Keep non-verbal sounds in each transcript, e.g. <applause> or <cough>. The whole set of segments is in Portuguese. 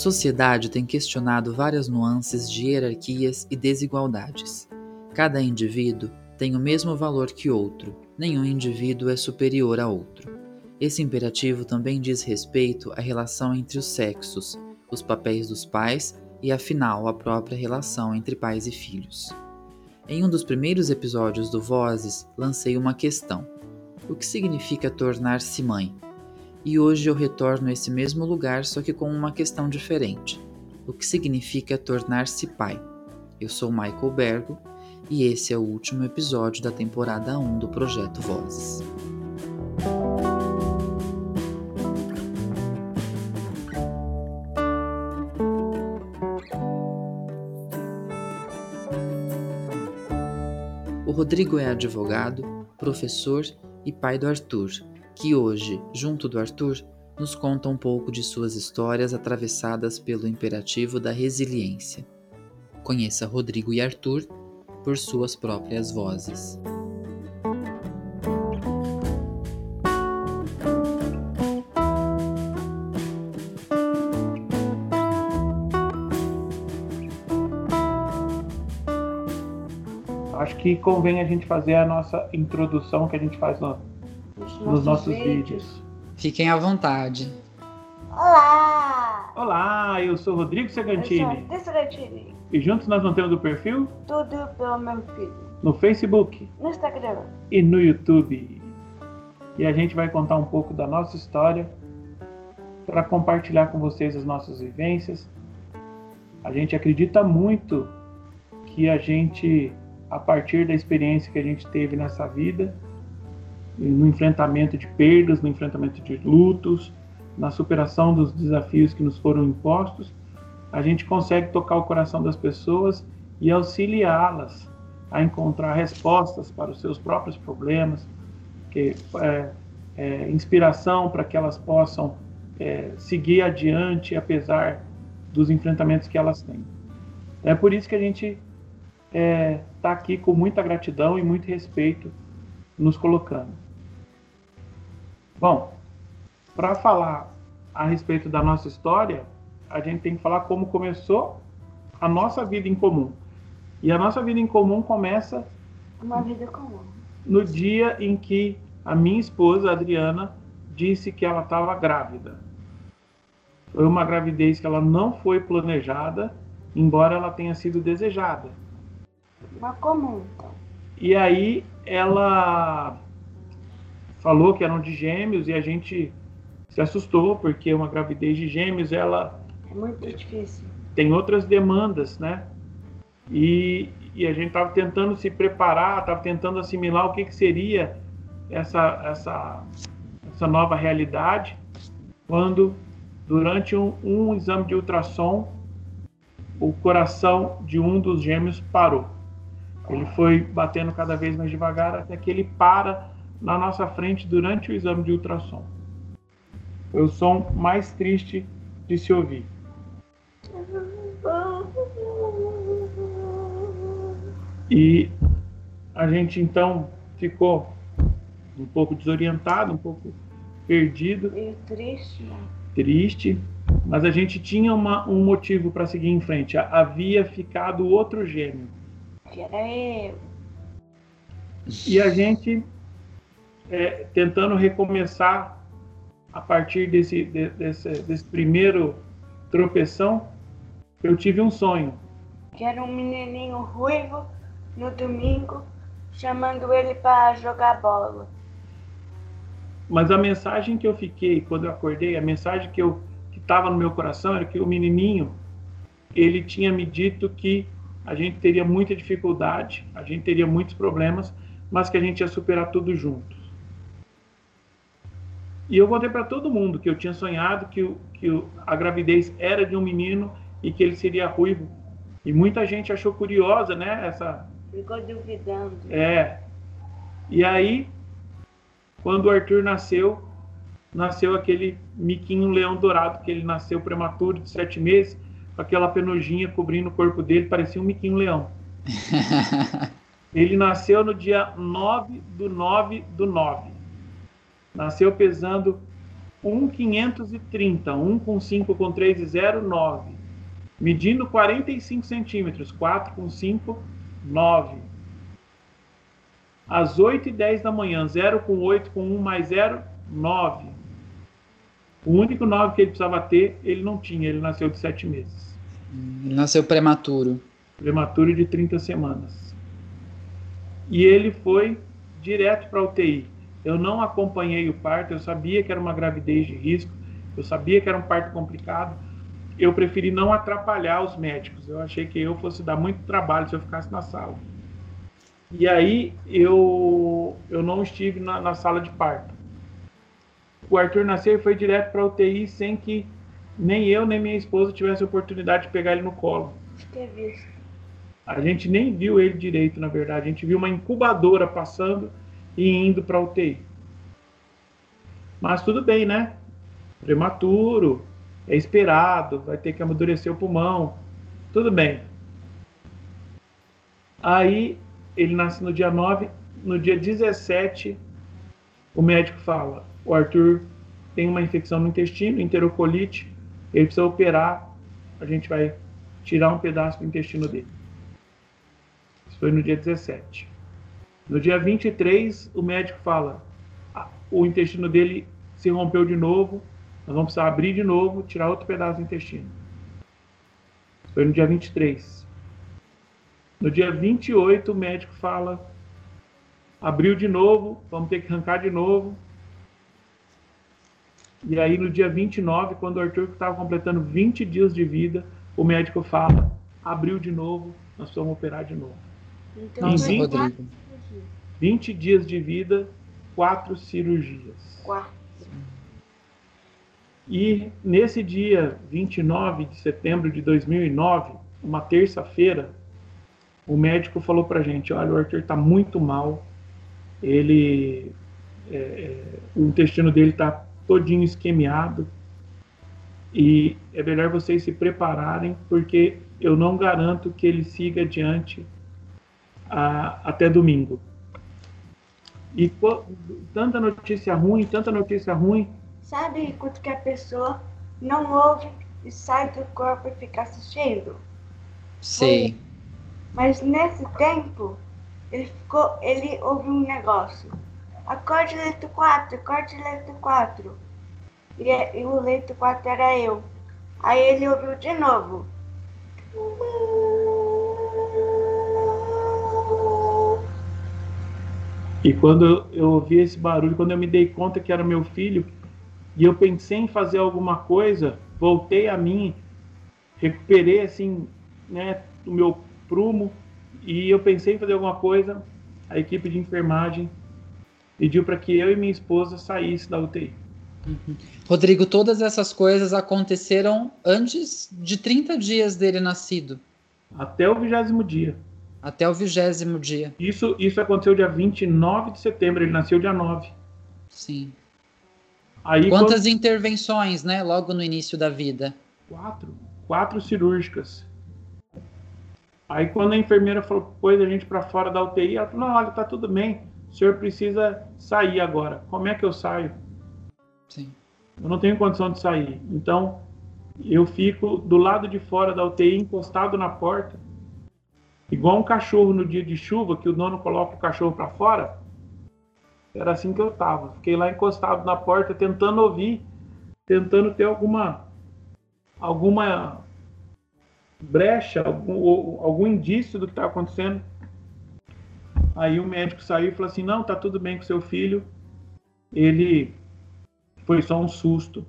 sociedade tem questionado várias nuances de hierarquias e desigualdades. Cada indivíduo tem o mesmo valor que outro, nenhum indivíduo é superior a outro. Esse imperativo também diz respeito à relação entre os sexos, os papéis dos pais e, afinal, a própria relação entre pais e filhos. Em um dos primeiros episódios do Vozes, lancei uma questão: O que significa tornar-se mãe? E hoje eu retorno a esse mesmo lugar, só que com uma questão diferente: O que significa tornar-se pai? Eu sou Michael Bergo e esse é o último episódio da temporada 1 do Projeto Vozes. O Rodrigo é advogado, professor e pai do Arthur, que hoje, junto do Arthur, nos conta um pouco de suas histórias atravessadas pelo imperativo da resiliência. Conheça Rodrigo e Arthur por suas próprias vozes. Acho que convém a gente fazer a nossa introdução que a gente faz nos, nos nossos, vídeos. vídeos. Fiquem à vontade. Olá! Olá, eu sou Rodrigo Segantini. Eu sou Rodrigo Segantini. E juntos nós mantemos o perfil? Tudo pelo meu filho. No Facebook? No Instagram. E no YouTube. E a gente vai contar um pouco da nossa história para compartilhar com vocês as nossas vivências. A gente acredita muito que a gente, a partir da experiência que a gente teve nessa vida, no enfrentamento de perdas, no enfrentamento de lutos, na superação dos desafios que nos foram impostos, a gente consegue tocar o coração das pessoas e auxiliá-las a encontrar respostas para os seus próprios problemas, que é, é, inspiração para que elas possam é, seguir adiante apesar dos enfrentamentos que elas têm. É por isso que a gente está é, aqui com muita gratidão e muito respeito nos colocando. Bom, para falar a respeito da nossa história, a gente tem que falar como começou a nossa vida em comum. E a nossa vida em comum começa. Uma vida comum. No dia em que a minha esposa, Adriana, disse que ela estava grávida. Foi uma gravidez que ela não foi planejada, embora ela tenha sido desejada. Uma comum, então. E aí ela falou que eram de gêmeos e a gente se assustou, porque uma gravidez de gêmeos, ela é muito difícil. Tem outras demandas, né? E, e a gente estava tentando se preparar, estava tentando assimilar o que, que seria essa, essa, essa nova realidade, quando, durante um, um exame de ultrassom, o coração de um dos gêmeos parou. Ele foi batendo cada vez mais devagar até que ele para na nossa frente durante o exame de ultrassom. Foi o som mais triste de se ouvir. E a gente então ficou um pouco desorientado, um pouco perdido. E triste. Triste. Mas a gente tinha uma, um motivo para seguir em frente. Havia ficado outro gêmeo. Que era eu. E a gente é, tentando recomeçar a partir desse, desse, desse primeiro tropeção, eu tive um sonho. Que era um menininho ruivo no domingo, chamando ele para jogar bola. Mas a mensagem que eu fiquei quando eu acordei, a mensagem que eu que estava no meu coração era que o menininho ele tinha me dito que a gente teria muita dificuldade, a gente teria muitos problemas, mas que a gente ia superar tudo juntos. E eu contei para todo mundo que eu tinha sonhado que, que a gravidez era de um menino e que ele seria ruivo. E muita gente achou curiosa, né? Essa. Ficou duvidando. É. E aí, quando o Arthur nasceu, nasceu aquele miquinho leão dourado, que ele nasceu prematuro de sete meses, aquela penugem cobrindo o corpo dele, parecia um miquinho leão. ele nasceu no dia 9 do 9 do 9. Nasceu pesando 1,530. 1 com 5 com 3 e 0, 9. Medindo 45 centímetros. 4 com 5, 9. Às 8 e 10 da manhã. 0 com 8 com 1 mais 0, 9. O único 9 que ele precisava ter, ele não tinha. Ele nasceu de 7 meses. Nasceu prematuro. Prematuro de 30 semanas. E ele foi direto para UTI. Eu não acompanhei o parto, eu sabia que era uma gravidez de risco, eu sabia que era um parto complicado. Eu preferi não atrapalhar os médicos. Eu achei que eu fosse dar muito trabalho se eu ficasse na sala. E aí eu, eu não estive na, na sala de parto. O Arthur nasceu e foi direto para UTI sem que nem eu nem minha esposa tivesse a oportunidade de pegar ele no colo. A gente nem viu ele direito, na verdade. A gente viu uma incubadora passando e indo para UTI. Mas tudo bem, né? Prematuro, é esperado, vai ter que amadurecer o pulmão, tudo bem. Aí ele nasce no dia 9, no dia 17, o médico fala: o Arthur tem uma infecção no intestino, enterocolite, ele precisa operar, a gente vai tirar um pedaço do intestino dele. Isso foi no dia 17. No dia 23, o médico fala: ah, o intestino dele se rompeu de novo, nós vamos precisar abrir de novo, tirar outro pedaço do intestino. Foi no dia 23. No dia 28, o médico fala: abriu de novo, vamos ter que arrancar de novo. E aí, no dia 29, quando o Arthur estava completando 20 dias de vida, o médico fala: abriu de novo, nós vamos operar de novo. Então, em 20, Rodrigo. 20 dias de vida, quatro cirurgias. Quatro. E nesse dia 29 de setembro de 2009, uma terça-feira, o médico falou para gente: olha, o Arthur está muito mal, ele, é, é, o intestino dele está todinho esquemiado e é melhor vocês se prepararem porque eu não garanto que ele siga adiante a, até domingo. E tanta notícia ruim, tanta notícia ruim. Sabe quando que a pessoa não ouve e sai do corpo e fica assistindo? Sei. Mas nesse tempo, ele ficou, ele ouviu um negócio. Acorde leito 4, acorde leito 4. E, e o leito 4 era eu. Aí ele ouviu de novo. E quando eu ouvi esse barulho, quando eu me dei conta que era meu filho, e eu pensei em fazer alguma coisa, voltei a mim, recuperei assim, né, o meu prumo, e eu pensei em fazer alguma coisa, a equipe de enfermagem pediu para que eu e minha esposa saísse da UTI. Uhum. Rodrigo, todas essas coisas aconteceram antes de 30 dias dele nascido. Até o vigésimo dia. Até o vigésimo dia. Isso, isso aconteceu dia 29 de setembro, ele nasceu dia 9. Sim. Aí, Quantas quando... intervenções, né? Logo no início da vida? Quatro. Quatro cirúrgicas. Aí quando a enfermeira falou, pôs a gente para fora da UTI, ela falou, não, olha, tá tudo bem, o senhor precisa sair agora. Como é que eu saio? Sim. Eu não tenho condição de sair. Então, eu fico do lado de fora da UTI, encostado na porta, Igual um cachorro no dia de chuva, que o dono coloca o cachorro para fora. Era assim que eu tava. Fiquei lá encostado na porta, tentando ouvir, tentando ter alguma alguma brecha, algum, algum indício do que estava acontecendo. Aí o médico saiu e falou assim: Não, tá tudo bem com seu filho. Ele foi só um susto.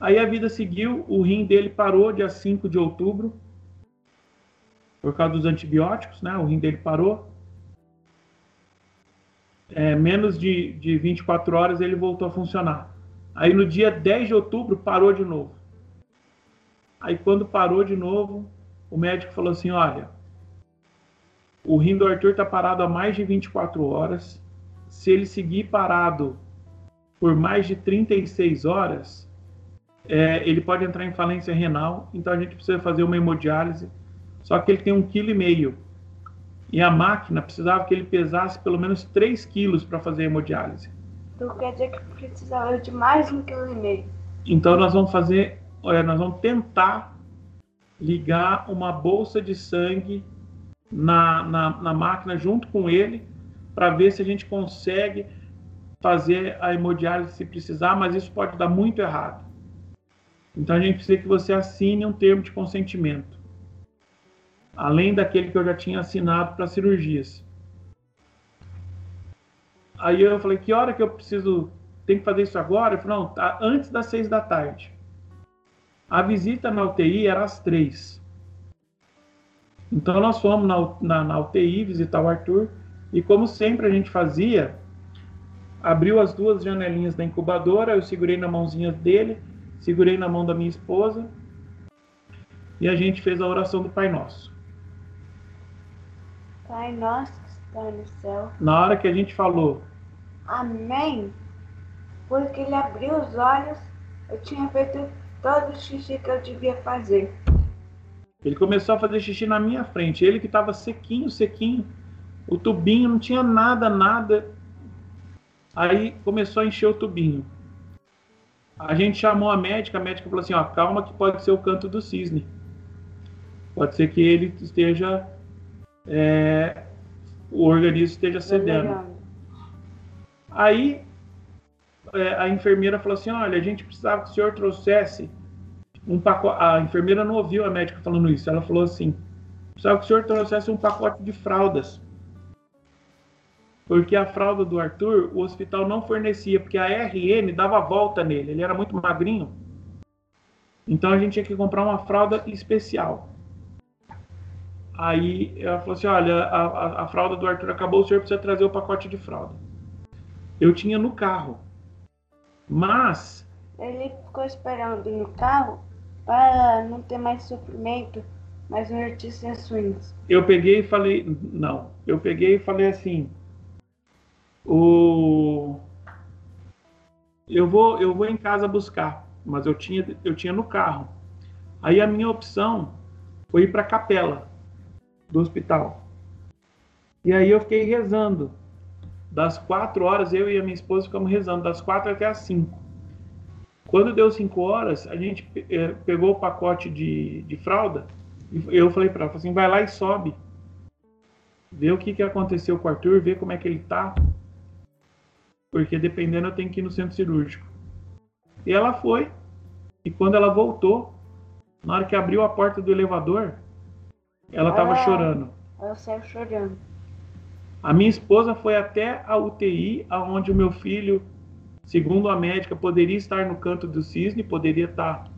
Aí a vida seguiu, o rim dele parou dia 5 de outubro por causa dos antibióticos, né? O rim dele parou. É, menos de, de 24 horas ele voltou a funcionar. Aí no dia 10 de outubro parou de novo. Aí quando parou de novo, o médico falou assim: olha, o rim do Arthur está parado há mais de 24 horas. Se ele seguir parado por mais de 36 horas, é, ele pode entrar em falência renal. Então a gente precisa fazer uma hemodiálise só que ele tem um quilo e meio. E a máquina precisava que ele pesasse pelo menos 3 quilos para fazer hemodiálise. Então quer dizer que precisava de mais um quilo e meio. Então nós vamos fazer, olha, nós vamos tentar ligar uma bolsa de sangue na, na, na máquina junto com ele para ver se a gente consegue fazer a hemodiálise se precisar, mas isso pode dar muito errado. Então a gente precisa que você assine um termo de consentimento, além daquele que eu já tinha assinado para cirurgias. Aí eu falei, que hora que eu preciso, tem que fazer isso agora? Ele falou, não, tá antes das seis da tarde. A visita na UTI era às três. Então nós fomos na, na, na UTI visitar o Arthur e como sempre a gente fazia, abriu as duas janelinhas da incubadora, eu segurei na mãozinha dele, segurei na mão da minha esposa e a gente fez a oração do Pai Nosso. Pai nosso que está no céu. Na hora que a gente falou, Amém. Porque ele abriu os olhos, eu tinha feito todo o xixi que eu devia fazer. Ele começou a fazer xixi na minha frente, ele que estava sequinho, sequinho, o tubinho não tinha nada, nada. Aí começou a encher o tubinho. A gente chamou a médica, a médica falou assim, ó, calma que pode ser o canto do cisne. Pode ser que ele esteja, é, o organismo esteja cedendo. Aí é, a enfermeira falou assim, olha, a gente precisava que o senhor trouxesse um pacote. A enfermeira não ouviu a médica falando isso. Ela falou assim, precisava que o senhor trouxesse um pacote de fraldas. Porque a fralda do Arthur, o hospital não fornecia, porque a RN dava volta nele, ele era muito magrinho. Então a gente tinha que comprar uma fralda especial. Aí ela falou assim: olha, a, a, a fralda do Arthur acabou, o senhor precisa trazer o pacote de fralda. Eu tinha no carro. Mas Ele ficou esperando no carro para não ter mais sofrimento, mais notícias ruins. eu peguei e falei, não, eu peguei e falei assim, o eu vou eu vou em casa buscar, mas eu tinha eu tinha no carro. Aí a minha opção foi ir para a capela do hospital. E aí eu fiquei rezando. Das quatro horas, eu e a minha esposa ficamos rezando, das quatro até as cinco. Quando deu cinco horas, a gente eh, pegou o pacote de, de fralda e eu falei para ela, assim, vai lá e sobe. Vê o que, que aconteceu com o Arthur, vê como é que ele tá. Porque dependendo eu tenho que ir no centro cirúrgico. E ela foi. E quando ela voltou, na hora que abriu a porta do elevador, ela estava Ah. chorando. Ela saiu chorando. A minha esposa foi até a UTI, aonde o meu filho, segundo a médica, poderia estar no canto do cisne, poderia estar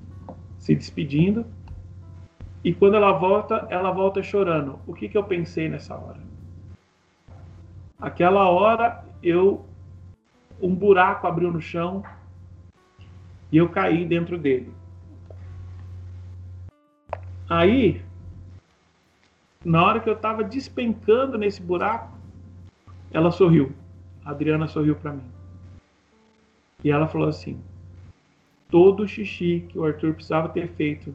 se despedindo. E quando ela volta, ela volta chorando. O que, que eu pensei nessa hora? Aquela hora, eu um buraco abriu no chão e eu caí dentro dele. Aí, na hora que eu estava despencando nesse buraco, ela sorriu. A Adriana sorriu para mim. E ela falou assim: todo o xixi que o Arthur precisava ter feito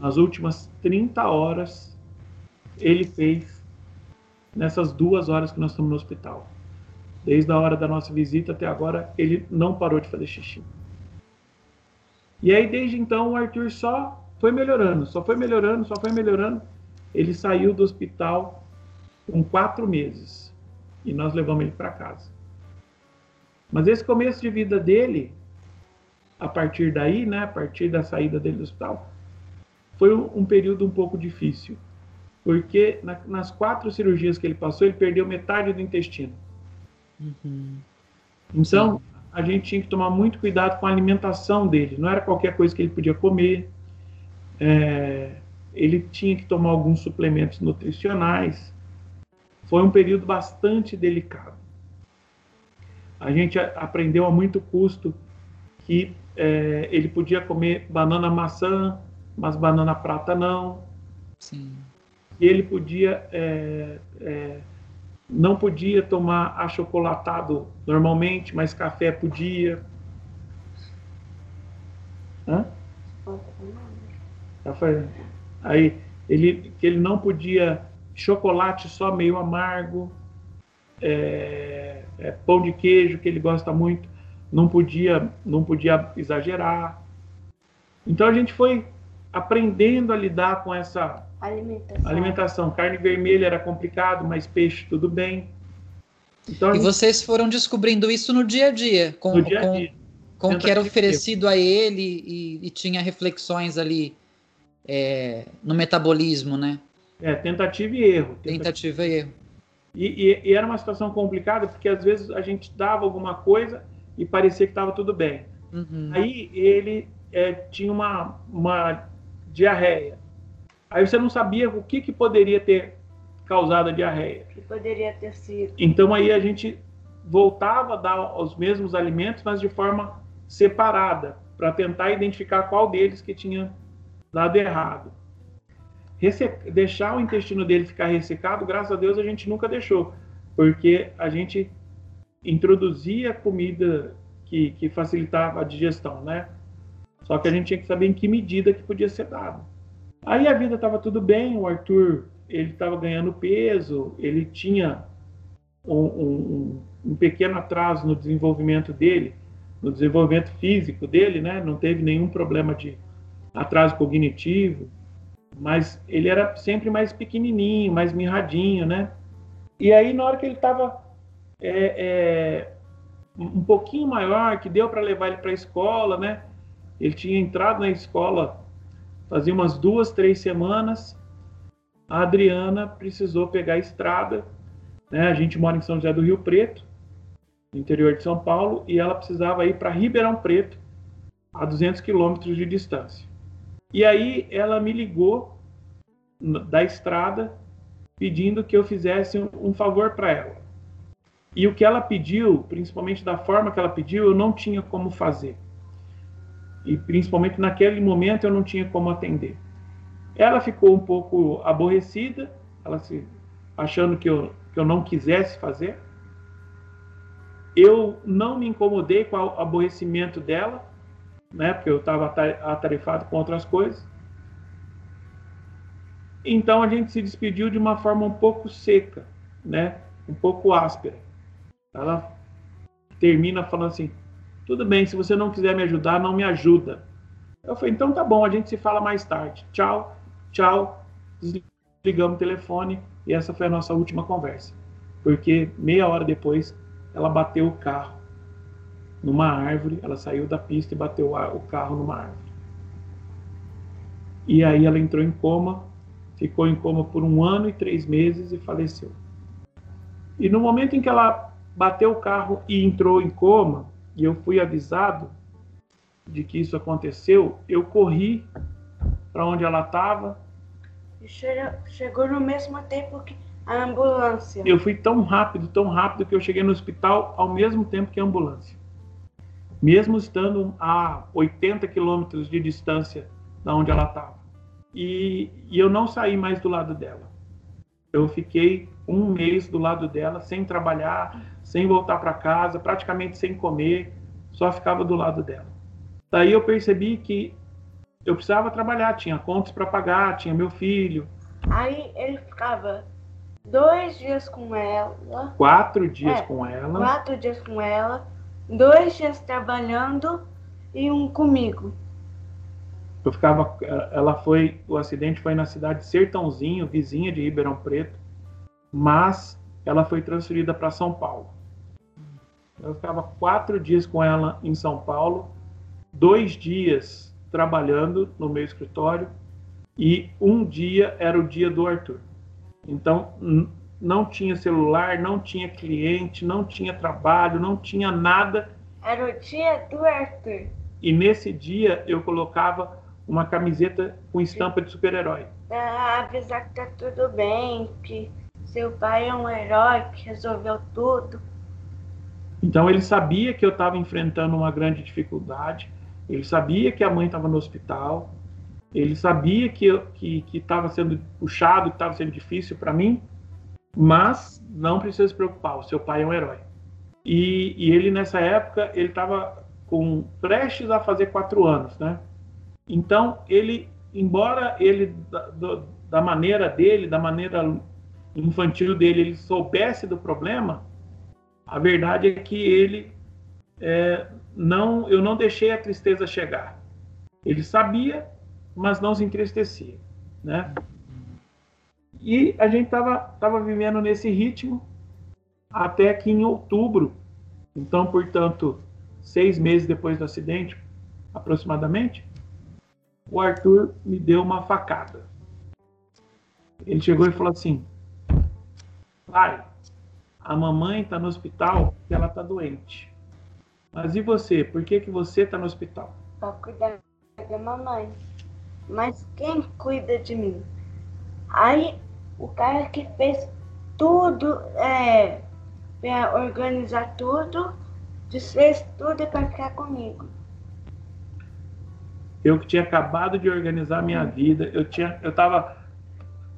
nas últimas 30 horas, ele fez nessas duas horas que nós estamos no hospital. Desde a hora da nossa visita até agora, ele não parou de fazer xixi. E aí, desde então, o Arthur só foi melhorando, só foi melhorando, só foi melhorando. Ele saiu do hospital com quatro meses e nós levamos ele para casa. Mas esse começo de vida dele, a partir daí, né, a partir da saída dele do hospital, foi um, um período um pouco difícil, porque na, nas quatro cirurgias que ele passou, ele perdeu metade do intestino. Uhum. Então, a gente tinha que tomar muito cuidado com a alimentação dele. Não era qualquer coisa que ele podia comer. É, ele tinha que tomar alguns suplementos nutricionais. Foi um período bastante delicado. A gente aprendeu a muito custo que é, ele podia comer banana maçã, mas banana prata não. Sim. E ele podia é, é, não podia tomar achocolatado normalmente, mas café podia. Hã? Café. Aí ele que ele não podia chocolate só meio amargo. É, é, pão de queijo que ele gosta muito, não podia, não podia exagerar. Então a gente foi aprendendo a lidar com essa Alimentação. alimentação. Carne vermelha era complicado, mas peixe tudo bem. Então, e gente... vocês foram descobrindo isso no dia a dia, com, no dia -a -dia. com, com o que era oferecido a ele e, e tinha reflexões ali é, no metabolismo, né? É, tentativa e erro. Tentativa, tentativa e erro. E, e, e, era uma situação complicada porque às vezes a gente dava alguma coisa e parecia que estava tudo bem. Uhum. Aí ele é, tinha uma, uma diarreia. Aí você não sabia o que, que poderia ter causado a diarreia. Que poderia ter sido. Então aí a gente voltava a dar os mesmos alimentos, mas de forma separada, para tentar identificar qual deles que tinha dado errado. Deixar o intestino dele ficar ressecado, graças a Deus a gente nunca deixou, porque a gente introduzia comida que, que facilitava a digestão, né? Só que a gente tinha que saber em que medida que podia ser dado. Aí a vida estava tudo bem, o Arthur ele estava ganhando peso, ele tinha um, um, um, pequeno atraso no desenvolvimento dele, no desenvolvimento físico dele, né? Não teve nenhum problema de atraso cognitivo, mas ele era sempre mais pequenininho, mais mirradinho, né? E aí na hora que ele estava é, é, um pouquinho maior, que deu para levar ele para a escola, né? Ele tinha entrado na escola fazia umas duas, três semanas a Adriana precisou pegar a estrada. Né? A gente mora em São José do Rio Preto, no interior de São Paulo, e ela precisava ir para Ribeirão Preto, a 200 quilômetros de distância. E aí ela me ligou da estrada pedindo que eu fizesse um favor para ela. E o que ela pediu, principalmente da forma que ela pediu, eu não tinha como fazer. E principalmente naquele momento eu não tinha como atender. Ela ficou um pouco aborrecida, ela se achando que eu, que eu não quisesse fazer. Eu não me incomodei com o aborrecimento dela, né, porque eu estava atarefado com outras coisas. Então a gente se despediu de uma forma um pouco seca, né, um pouco áspera. Ela termina falando assim: tudo bem, se você não quiser me ajudar, não me ajuda. Eu falei: então tá bom, a gente se fala mais tarde. Tchau tchau, desligamos o telefone e essa foi a nossa última conversa. Porque meia hora depois ela bateu o carro numa árvore, ela saiu da pista e bateu o carro numa árvore. E aí ela entrou em coma, ficou em coma por um ano e três meses e faleceu. E no momento em que ela bateu o carro e entrou em coma, e eu fui avisado de que isso aconteceu, eu corri para onde ela estava. Chegou no mesmo tempo que a ambulância. Eu fui tão rápido, tão rápido que eu cheguei no hospital ao mesmo tempo que a ambulância. Mesmo estando a 80 quilômetros de distância da onde ela estava. E, e eu não saí mais do lado dela. Eu fiquei um mês do lado dela, sem trabalhar, sem voltar para casa, praticamente sem comer, só ficava do lado dela. Daí eu percebi que eu precisava trabalhar, tinha contas para pagar, tinha meu filho. Aí ele ficava dois dias com ela. Quatro dias é, com ela. Quatro dias com ela, dois dias trabalhando e um comigo. Eu ficava, ela foi, o acidente foi na cidade de Sertãozinho, vizinha de Ribeirão Preto, mas ela foi transferida para São Paulo. Eu ficava quatro dias com ela em São Paulo, dois dias trabalhando no meu escritório e um dia era o dia do Arthur. Então não tinha celular, não tinha cliente, não tinha trabalho, não tinha nada. Era o dia do Arthur. E nesse dia eu colocava uma camiseta com estampa de super-herói. Pra avisar que tá tudo bem, que seu pai é um herói que resolveu tudo. Então ele sabia que eu estava enfrentando uma grande dificuldade ele sabia que a mãe estava no hospital, ele sabia que estava que, sendo puxado, que estava sendo difícil para mim, mas não precisa se preocupar, o seu pai é um herói. E, e ele, nessa época, ele estava com prestes a fazer quatro anos, né? Então, ele, embora ele, da, da maneira dele, da maneira infantil dele, ele soubesse do problema, A verdade é que ele é, não, eu não deixei a tristeza chegar. Ele sabia, mas não se entristecia, né? E a gente estava tava vivendo nesse ritmo até que em outubro, então, portanto, seis meses depois do acidente, aproximadamente, o Arthur me deu uma facada. Ele chegou e falou assim: Pai, a mamãe está no hospital porque ela está doente. Mas e você? Por que, que você está no hospital? Para cuidar da mamãe. Mas quem cuida de mim? Aí o cara que fez tudo, é, organizar tudo, desfez tudo para ficar comigo. Eu que tinha acabado de organizar minha vida, eu tinha, eu estava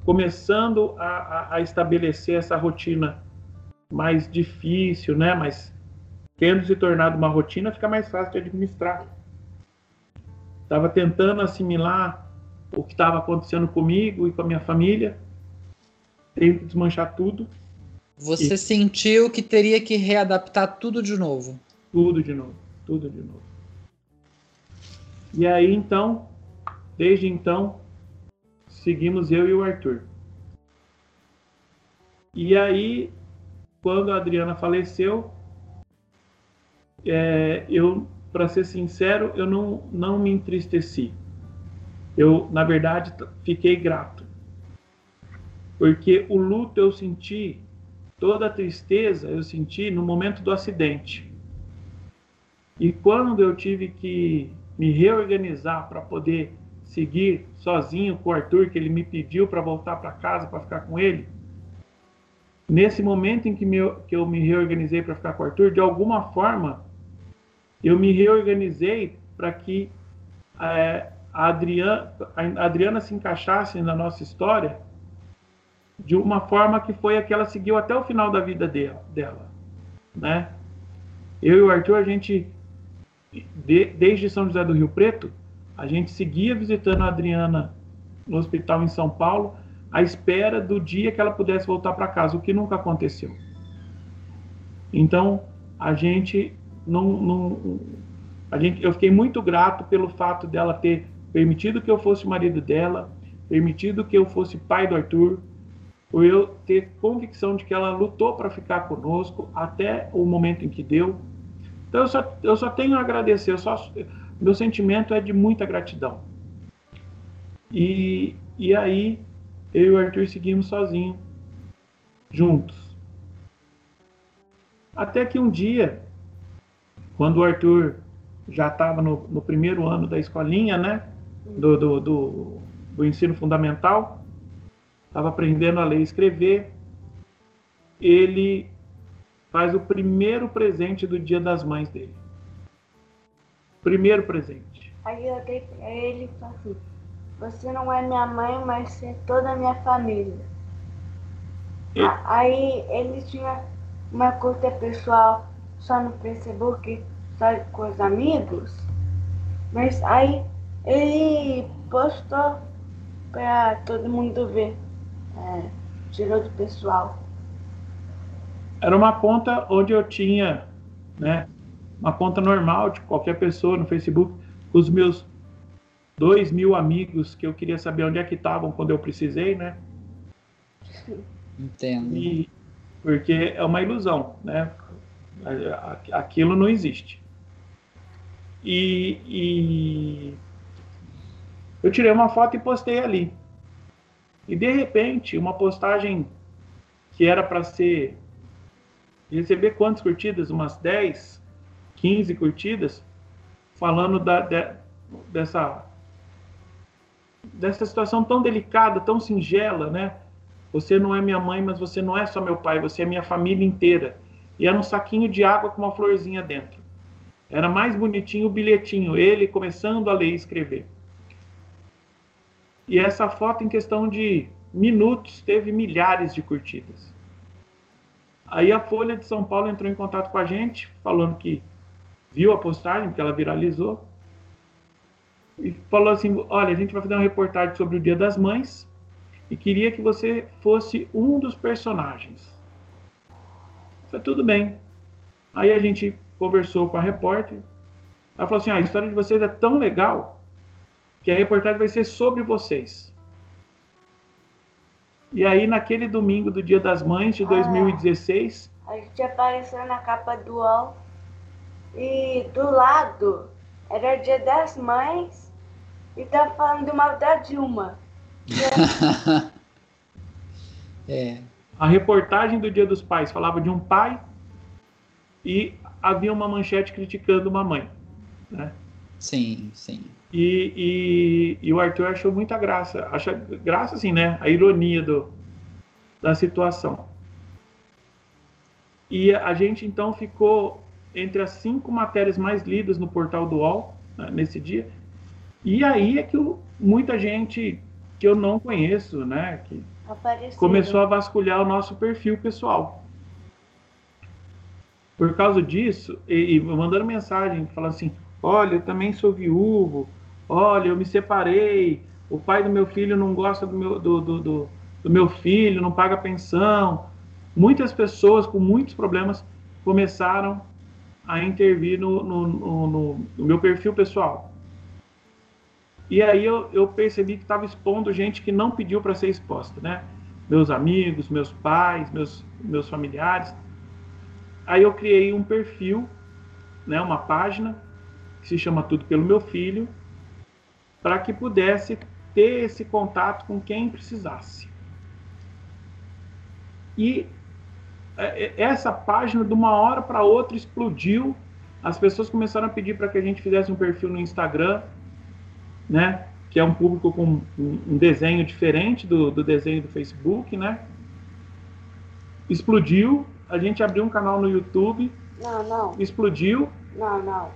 começando a, a, a, estabelecer essa rotina mais difícil, né? Mas tendo se tornado uma rotina, fica mais fácil de administrar. Estava tentando assimilar o que estava acontecendo comigo e com a minha família, tenho que desmanchar tudo. Você e... sentiu que teria que readaptar tudo de novo? Tudo de novo, tudo de novo. E aí então, desde então, seguimos eu e o Arthur. E aí, quando a Adriana faleceu, é, eu, para ser sincero, eu não, não me entristeci. Eu, na verdade, fiquei grato. Porque o luto eu senti, toda a tristeza eu senti no momento do acidente. E quando eu tive que me reorganizar para poder seguir sozinho com o Arthur, que ele me pediu para voltar para casa para ficar com ele. Nesse momento em que, me, que eu me reorganizei para ficar com o Arthur, de alguma forma, eu me reorganizei para que é, a, Adriana, a Adriana se encaixasse na nossa história de uma forma que foi a que ela seguiu até o final da vida dela. né? Eu e o Arthur, a gente de, desde São José do Rio Preto, a gente seguia visitando a Adriana no hospital em São Paulo, à espera do dia que ela pudesse voltar para casa, o que nunca aconteceu. Então, a gente não, não a gente, eu fiquei muito grato pelo fato dela ter permitido que eu fosse marido dela, permitido que eu fosse pai do Arthur, por eu ter convicção de que ela lutou para ficar conosco até o momento em que deu, então eu só, eu só tenho a agradecer, só, meu sentimento é de muita gratidão. E, e aí eu e o Arthur seguimos sozinhos, juntos. Até que um dia, quando o Arthur já estava no, no, primeiro ano da escolinha, né? Do, do, do, do ensino fundamental, estava aprendendo a ler e escrever, ele faz o primeiro presente do Dia das Mães dele. Primeiro presente. Aí eu dei pra ele e falei assim, você não é minha mãe, mas você é toda a minha família. E... Aí ele tinha uma conta pessoal só no Facebook, só com os amigos. Mas aí ele postou para todo mundo ver. É, tirou do pessoal era uma conta onde eu tinha, né, uma conta normal de qualquer pessoa no Facebook, os meus dois mil amigos que eu queria saber onde é que estavam quando eu precisei, né? Entendo. E, porque é uma ilusão, né? Aquilo não existe. E, e eu tirei uma foto e postei ali. E de repente, uma postagem que era para ser receber quantas curtidas? Umas 10, 15 curtidas, falando da, de, dessa, dessa situação tão delicada, tão singela, né? Você não é minha mãe, mas você não é só meu pai, você é minha família inteira. E era um saquinho de água com uma florzinha dentro. Era mais bonitinho o bilhetinho, ele começando a ler e escrever. E essa foto, em questão de minutos, teve milhares de curtidas. Aí a Folha de São Paulo entrou em contato com a gente, falando que viu a postagem, que ela viralizou, e falou assim: Olha, a gente vai fazer uma reportagem sobre o Dia das Mães e queria que você fosse um dos personagens. Foi tudo bem. Aí a gente conversou com a repórter. Ela falou assim: ah, a história de vocês é tão legal que a reportagem vai ser sobre vocês. E aí, naquele domingo do Dia das Mães de 2016. Ah, a gente apareceu na capa do UOL e do lado era Dia das Mães e tá falando mal da Dilma. <laughs> é. A reportagem do Dia dos Pais falava de um pai e havia uma manchete criticando uma mãe. Né? Sim, sim. E, e, e, o Arthur achou muita graça, acha graça assim, né? A ironia do, da situação. E a gente então ficou entre as cinco matérias mais lidas no portal do UOL né, nesse dia. E aí é que muita gente que eu não conheço, né, que começou a vasculhar o nosso perfil pessoal. Por causa disso, e, e mandando mensagem, falando assim: olha, eu também sou viúvo, olha, eu me separei, o pai do meu filho não gosta do meu, do, do, do, do meu filho, não paga pensão. Muitas pessoas com muitos problemas começaram a intervir no, no, no, no meu perfil pessoal. E aí eu, eu percebi que estava expondo gente que não pediu para ser exposta, né? Meus amigos, meus pais, meus, meus familiares. Aí eu criei um perfil, né, uma página, que se chama Tudo pelo Meu Filho, para que pudesse ter esse contato com quem precisasse. E é, é, essa página, de uma hora para outra, explodiu. As pessoas começaram a pedir para que a gente fizesse um perfil no Instagram, né? Que é um público com um desenho diferente do, do desenho do Facebook, né? Explodiu. A gente abriu um canal no YouTube. Não, não. Explodiu. Não, não.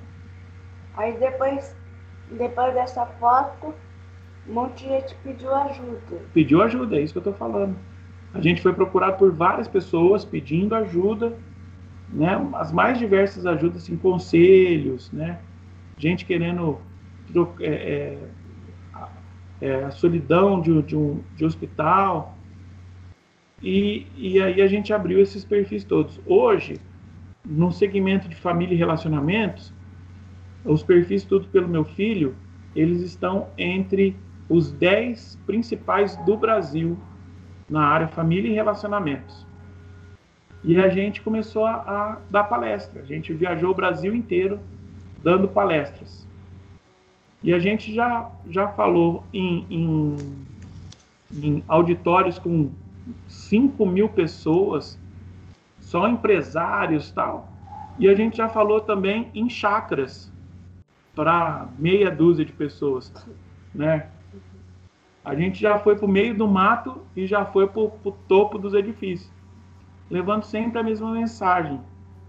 Aí depois, depois dessa foto, um monte de gente pediu ajuda. Pediu ajuda, é isso que eu tô falando. A gente foi procurado por várias pessoas pedindo ajuda, né? As mais diversas ajudas, assim, conselhos, né? Gente querendo é, é, é, a solidão de, de, um de hospital. E, e aí a gente abriu esses perfis todos. Hoje, no segmento de família e relacionamentos, os perfis tudo pelo meu filho, eles estão entre os 10 principais do Brasil na área família e relacionamentos. E a gente começou a, a dar palestra. A gente viajou o Brasil inteiro dando palestras. E a gente já, já falou em, em, em auditórios com 5 mil pessoas, só empresários tal. E a gente já falou também em chacras para meia dúzia de pessoas, né? A gente já foi para o meio do mato e já foi para o topo dos edifícios, levando sempre a mesma mensagem,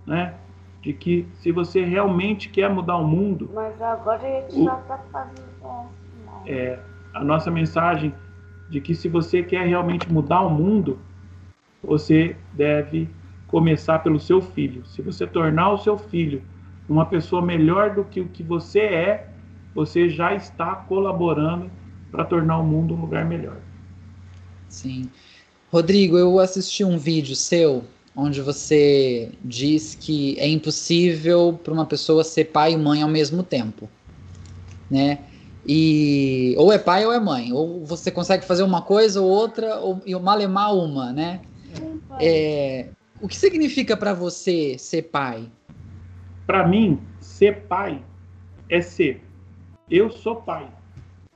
né? De que se você realmente quer mudar o mundo. Mas agora a gente o, já está fazendo isso. É, a nossa mensagem de que se você quer realmente mudar o mundo, você deve começar pelo seu filho. Se você tornar o seu filho uma pessoa melhor do que o que você é, você já está colaborando para tornar o mundo um lugar melhor. Sim. Rodrigo, eu assisti um vídeo seu onde você diz que é impossível para uma pessoa ser pai e mãe ao mesmo tempo, né? E ou é pai ou é mãe, ou você consegue fazer uma coisa ou outra, ou e malemar uma, né? É, o que significa para você ser pai? Para mim, ser pai é ser. Eu sou pai.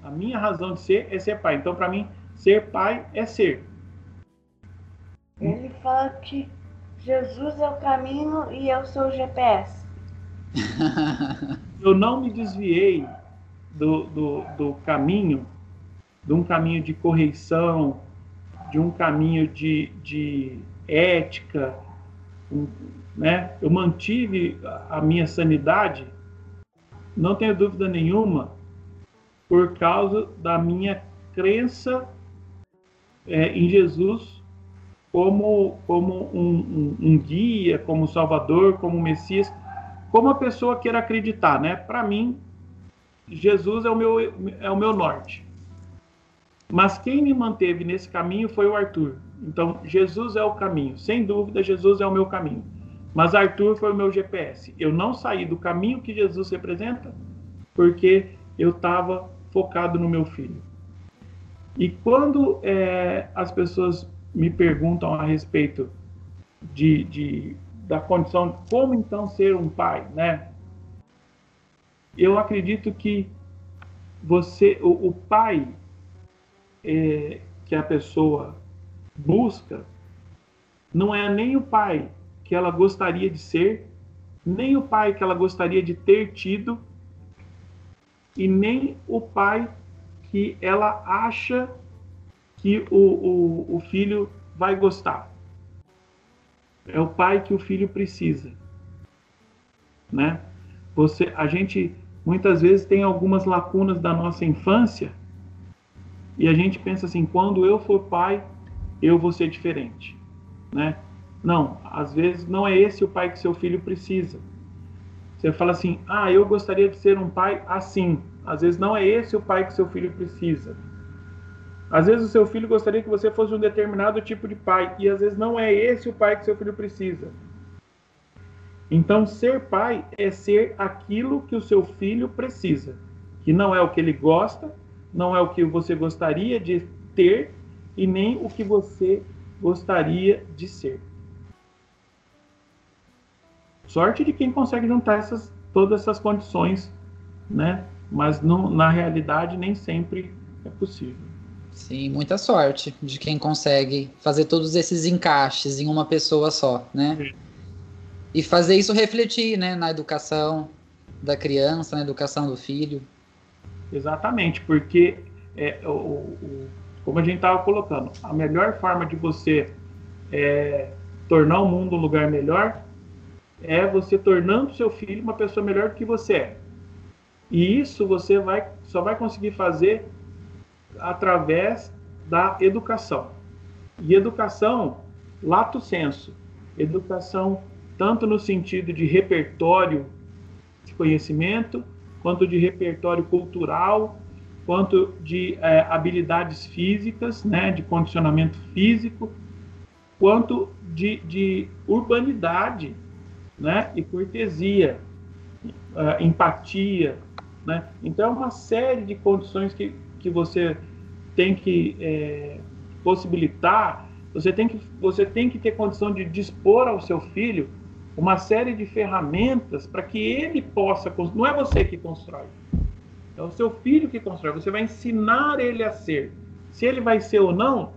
A minha razão de ser é ser pai. Então, para mim, ser pai é ser. Ele fala que Jesus é o caminho e eu sou o GPS. eu não me desviei do, do, do caminho, de um caminho de correção, de um caminho de, de ética, né? Eu mantive a minha sanidade, não tenho dúvida nenhuma, por causa da minha crença é, em Jesus como, como um, um, um, guia, como Salvador, como Messias, como a pessoa queira acreditar, né? Para mim, Jesus é o, meu, é o meu norte. Mas quem me manteve nesse caminho foi o Arthur. Então, Jesus é o caminho. Sem dúvida, Jesus é o meu caminho. Mas Arthur foi o meu GPS. Eu não saí do caminho que Jesus representa porque eu estava focado no meu filho. E quando é, as pessoas me perguntam a respeito de, de, da condição de como então ser um pai, né? Eu acredito que você, o, o pai é, que a pessoa busca, não é nem o pai que ela gostaria de ser, nem o pai que ela gostaria de ter tido, e nem o pai que ela acha que o, o, o filho vai gostar. É o pai que o filho precisa, né? Você, a gente muitas vezes tem algumas lacunas da nossa infância e a gente pensa assim, quando eu for pai, eu vou ser diferente, né? Não, às vezes não é esse o pai que seu filho precisa. Você fala assim, ah, eu gostaria de ser um pai assim. Às vezes não é esse o pai que seu filho precisa. Às vezes o seu filho gostaria que você fosse um determinado tipo de pai e às vezes não é esse o pai que seu filho precisa. Então, ser pai é ser aquilo que o seu filho precisa, que não é o que ele gosta, não é o que você gostaria de ter e nem o que você gostaria de ser. Sorte de quem consegue juntar essas, todas essas condições, né? Mas não, na realidade nem sempre é possível. Sim, muita sorte de quem consegue fazer todos esses encaixes em uma pessoa só, né? Sim. E fazer isso refletir, né, na educação da criança, na educação do filho. Exatamente, porque é, o, o, como a gente estava colocando, a melhor forma de você é, tornar o mundo um lugar melhor é você tornando seu filho uma pessoa melhor do que você é. E isso você vai, só vai conseguir fazer através da educação. E educação, lato senso, educação tanto no sentido de repertório de conhecimento, quanto de repertório cultural, quanto de é, habilidades físicas, né, de condicionamento físico, quanto de, de urbanidade né, e cortesia, uh, empatia. Né? Então, é uma série de condições que, que você tem que é, possibilitar, você tem, que, você tem que ter condição de dispor ao seu filho uma série de ferramentas para que ele possa. Não é você que constrói, é o seu filho que constrói. Você vai ensinar ele a ser. Se ele vai ser ou não,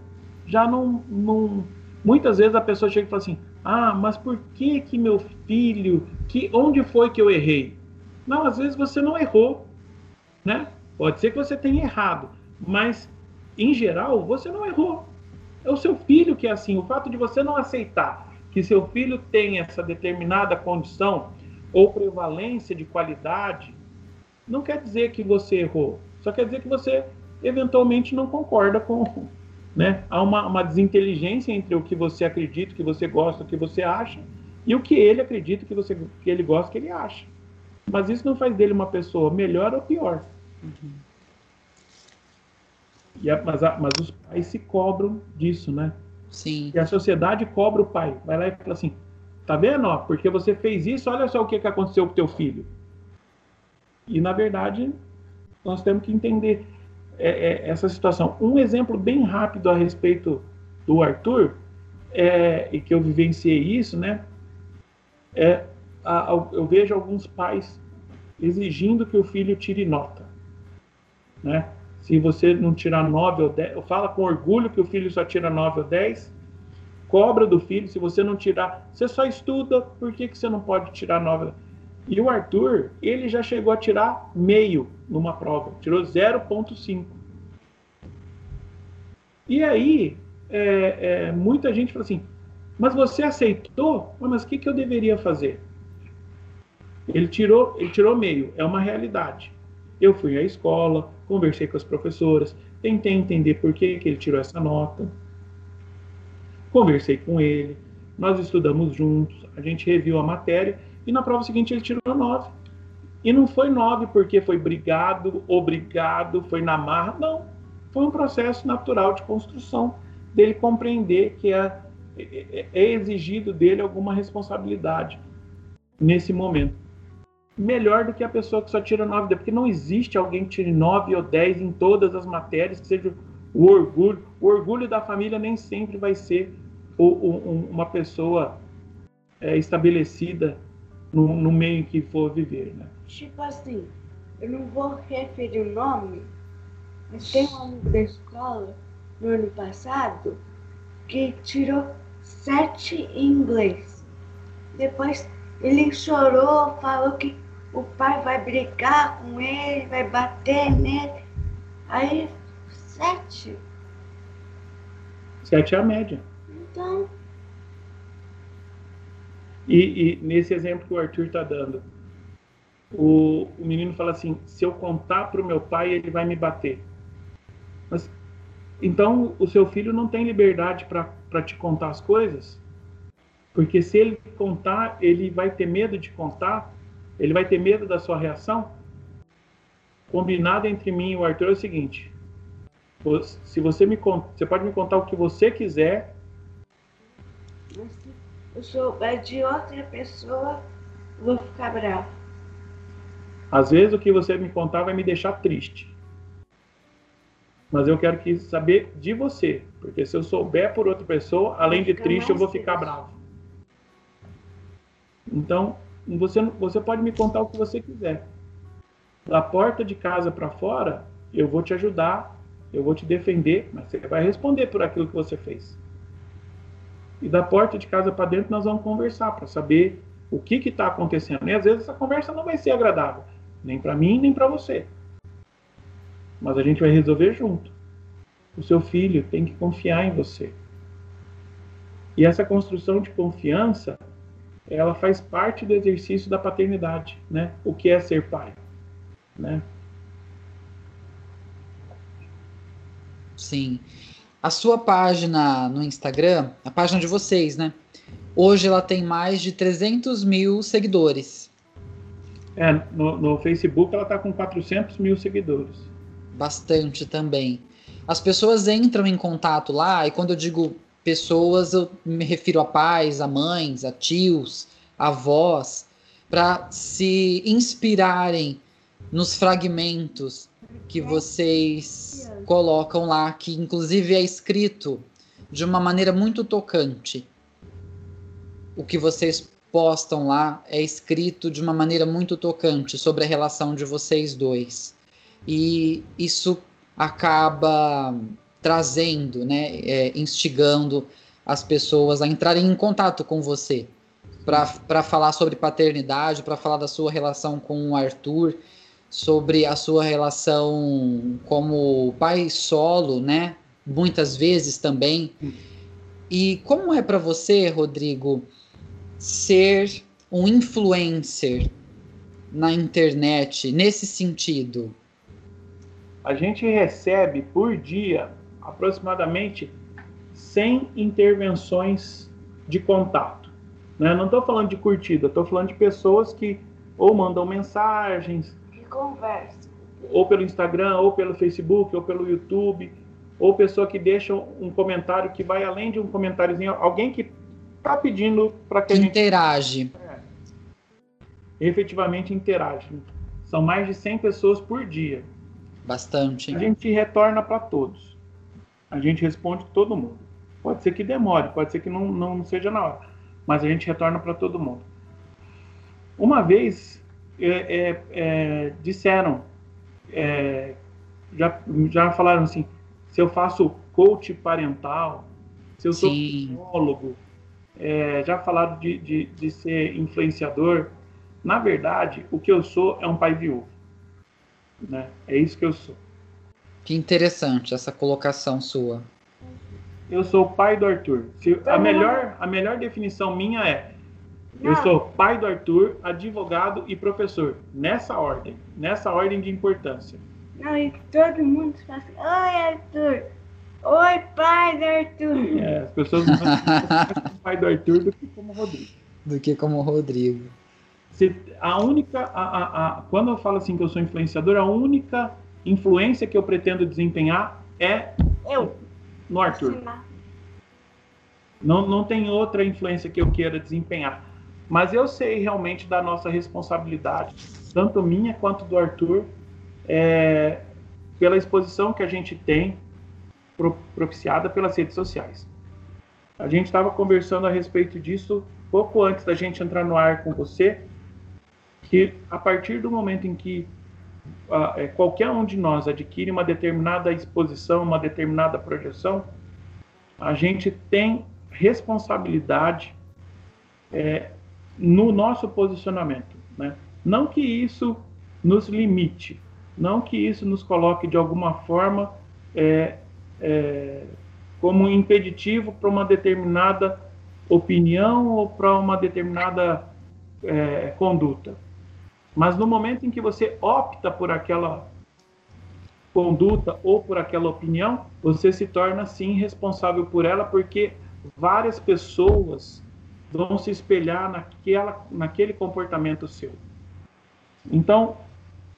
já não. não muitas vezes a pessoa chega e fala assim: ah, mas por que que meu filho, que onde foi que eu errei? Não, às vezes você não errou, né? Pode ser que você tenha errado, mas em geral você não errou. É o seu filho que é assim. O fato de você não aceitar que seu filho tem essa determinada condição ou prevalência de qualidade, não quer dizer que você errou. Só quer dizer que você eventualmente não concorda com, né? Há uma, uma desinteligência entre o que você acredita, o que você gosta, o que você acha, e o que ele acredita, que, você, que ele gosta, que ele acha. Mas isso não faz dele uma pessoa melhor ou pior. Uhum. E a, mas, a, mas os pais se cobram disso, né? Sim. E a sociedade cobra o pai. Vai lá e fala assim: tá vendo? Ó, porque você fez isso, olha só o que, que aconteceu com teu filho. E na verdade, nós temos que entender é, é, essa situação. Um exemplo bem rápido a respeito do Arthur, é, e que eu vivenciei isso, né? É, a, a, eu vejo alguns pais exigindo que o filho tire nota, né? Se você não tirar 9 ou 10, fala com orgulho que o filho só tira 9 ou 10, cobra do filho, se você não tirar, você só estuda, por que, que você não pode tirar 9? E o Arthur, ele já chegou a tirar meio numa prova, tirou 0,5. E aí, é, é, muita gente fala assim, mas você aceitou? Mas o que, que eu deveria fazer? Ele tirou, ele tirou meio, é uma realidade. Eu fui à escola, conversei com as professoras, tentei entender por que, que ele tirou essa nota. Conversei com ele, nós estudamos juntos, a gente reviu a matéria e na prova seguinte ele tirou 9. E não foi 9 porque foi brigado, obrigado, foi na marra. Não. Foi um processo natural de construção dele compreender que a, é, é exigido dele alguma responsabilidade nesse momento. Melhor do que a pessoa que só tira 9, porque não existe alguém que tire 9 ou 10 em todas as matérias, que seja o orgulho. O orgulho da família nem sempre vai ser uma pessoa é, estabelecida no, no, meio que for viver. Né? Tipo assim, eu não vou referir o nome, mas tem um amigo da escola no ano passado que tirou sete em inglês. Depois ele chorou, falou que o pai vai brigar com ele, vai bater nele. Aí, sete. Sete é a média. Então. E, e nesse exemplo que o Arthur está dando, o, o menino fala assim: se eu contar para o meu pai, ele vai me bater. Mas então o seu filho não tem liberdade para te contar as coisas? Porque se ele contar, ele vai ter medo de contar, ele vai ter medo da sua reação. Combinado entre mim e o Arthur é o seguinte: se você me você pode me contar o que você quiser. Se eu souber de outra pessoa, vou ficar bravo. Às vezes o que você me contar vai me deixar triste mas eu quero que saber de você, porque se eu souber por outra pessoa, além de triste, eu vou ficar bravo. Então, você, você pode me contar o que você quiser. Da porta de casa para fora, eu vou te ajudar, eu vou te defender, mas você vai responder por aquilo que você fez. E da porta de casa para dentro, nós vamos conversar para saber o que está acontecendo. E às vezes essa conversa não vai ser agradável, nem para mim, nem para você mas a gente vai resolver junto. O seu filho tem que confiar em você. E essa construção de confiança, ela faz parte do exercício da paternidade, né? O que é ser pai, né? Sim. A sua página no Instagram, a página de vocês, né? Hoje ela tem mais de 300 mil seguidores. É, no, no Facebook ela está com 400 mil seguidores bastante também. As pessoas entram em contato lá, e quando eu digo pessoas, eu me refiro a pais, a mães, a tios, a avós, para se inspirarem nos fragmentos que vocês colocam lá, que inclusive é escrito de uma maneira muito tocante. O que vocês postam lá é escrito de uma maneira muito tocante sobre a relação de vocês dois e isso acaba trazendo, né, é, instigando as pessoas a entrarem em contato com você para falar sobre paternidade, para falar da sua relação com o Arthur, sobre a sua relação como pai solo, né? Muitas vezes também. E como é para você, Rodrigo, ser um influencer na internet nesse sentido? a gente recebe por dia aproximadamente 100 intervenções de contato. Né? Não estou falando de curtida, estou falando de pessoas que ou mandam mensagens, que conversam, ou pelo Instagram, ou pelo Facebook, ou pelo YouTube, ou pessoa que deixa um comentário que vai além de um comentáriozinho, alguém que está pedindo para que, a gente interage. É, efetivamente interage. São mais de 100 pessoas por dia. Bastante. A gente retorna para todos. A gente responde todo mundo. Pode ser que demore, pode ser que não, não seja na hora, mas a gente retorna para todo mundo. Uma vez é, é, é, disseram, é, já, já falaram assim, se eu faço coach parental, se eu sou Sim. psicólogo, é, já falaram de, de, de ser influenciador. Na verdade, o que eu sou é um pai viúvo. Né? É isso que eu sou. Que interessante essa colocação sua. Eu sou o pai do Arthur. Se, a, melhor, a melhor definição minha é: eu sou pai do Arthur, advogado e professor. Nessa ordem. Nessa ordem de importância. Não, e todo mundo fala assim: Oi, Arthur. Oi, pai do Arthur. É, as pessoas não como <laughs> pai do Arthur do que como Rodrigo. Do que como Rodrigo a única, a, a, a, quando eu falo assim que eu sou influenciador, a única influência que eu pretendo desempenhar é eu no Arthur. Não, não tem outra influência que eu queira desempenhar. Mas eu sei realmente da nossa responsabilidade, tanto minha quanto do Arthur, é, pela exposição que a gente tem propiciada pelas redes sociais. A gente estava conversando a respeito disso pouco antes da gente entrar no ar com você, que a partir do momento em que uh, qualquer um de nós adquire uma determinada exposição, uma determinada projeção, a gente tem responsabilidade é, no nosso posicionamento. Né? Não que isso nos limite, não que isso nos coloque de alguma forma é, é, como impeditivo para uma determinada opinião ou para uma determinada é, conduta. Mas no momento em que você opta por aquela conduta ou por aquela opinião, você se torna sim responsável por ela, porque várias pessoas vão se espelhar naquela, naquele comportamento seu. Então,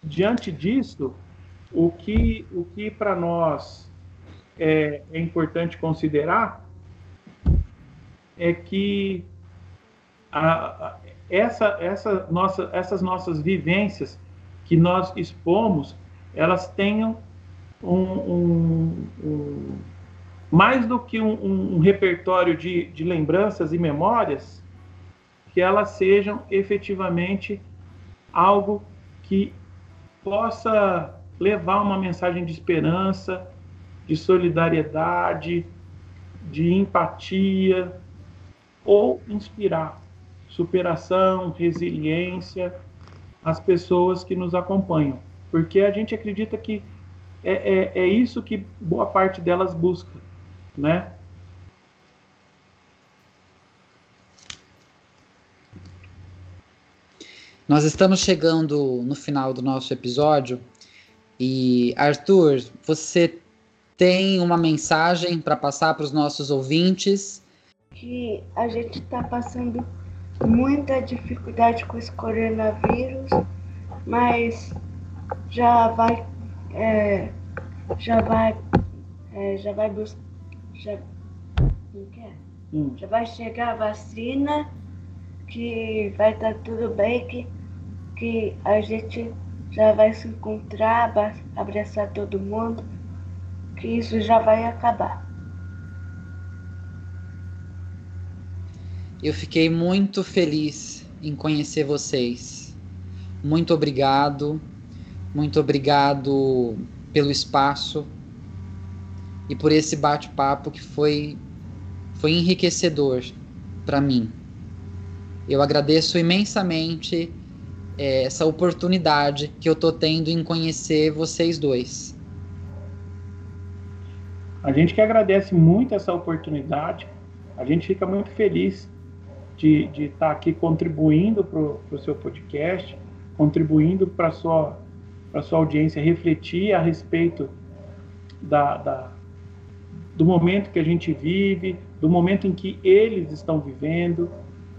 diante disso, o que, o que para nós é, é importante considerar é que a, essa, essa nossa, essas nossas vivências que nós expomos, elas tenham um, um, um mais do que um, um repertório de, de lembranças e memórias, que elas sejam efetivamente algo que possa levar uma mensagem de esperança, de solidariedade, de empatia, ou inspirar superação, resiliência às pessoas que nos acompanham. Porque a gente acredita que é, é, é isso que boa parte delas busca né? Nós estamos chegando no final do nosso episódio e Arthur, você tem uma mensagem para passar para os nossos ouvintes? Que a gente está passando muita dificuldade com esse coronavírus, mas já vai, é, já vai, é, já vai buscar já, hum. já vai chegar a vacina, que vai estar tudo bem, que, que a gente já vai se encontrar, abraçar todo mundo, que isso já vai acabar. Eu fiquei muito feliz em conhecer vocês. Muito obrigado, muito obrigado pelo espaço, e por esse bate-papo que foi, foi enriquecedor para mim. Eu agradeço imensamente é, essa oportunidade que eu estou tendo em conhecer vocês dois. A gente que agradece muito essa oportunidade, a gente fica muito feliz de estar tá aqui contribuindo para o seu podcast, contribuindo para a sua, sua audiência refletir a respeito da, da, do momento que a gente vive, do momento em que eles estão vivendo,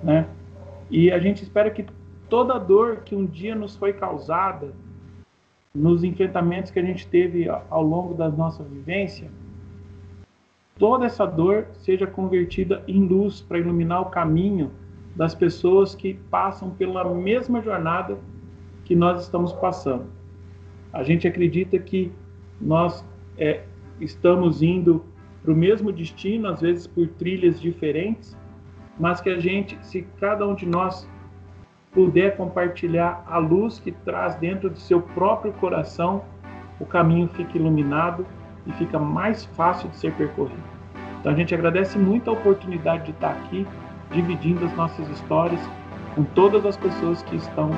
né? E a gente espera que toda dor que um dia nos foi causada nos enfrentamentos que a gente teve ao longo da nossa vivência, toda essa dor seja convertida em luz para iluminar o caminho das pessoas que passam pela mesma jornada que nós estamos passando. A gente acredita que nós é, estamos indo para o mesmo destino, às vezes por trilhas diferentes, mas que a gente, se cada um de nós puder compartilhar a luz que traz dentro do seu próprio coração, o caminho fica iluminado e fica mais fácil de ser percorrido. Então a gente agradece muito a oportunidade de estar aqui dividindo as nossas histórias com todas as pessoas que estão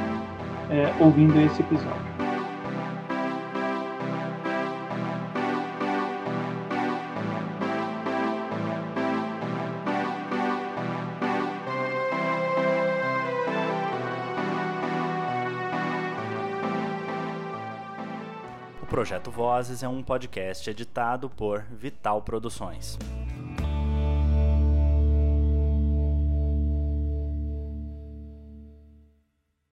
é, ouvindo esse episódio. Projeto Vozes é um podcast editado por Vital Produções.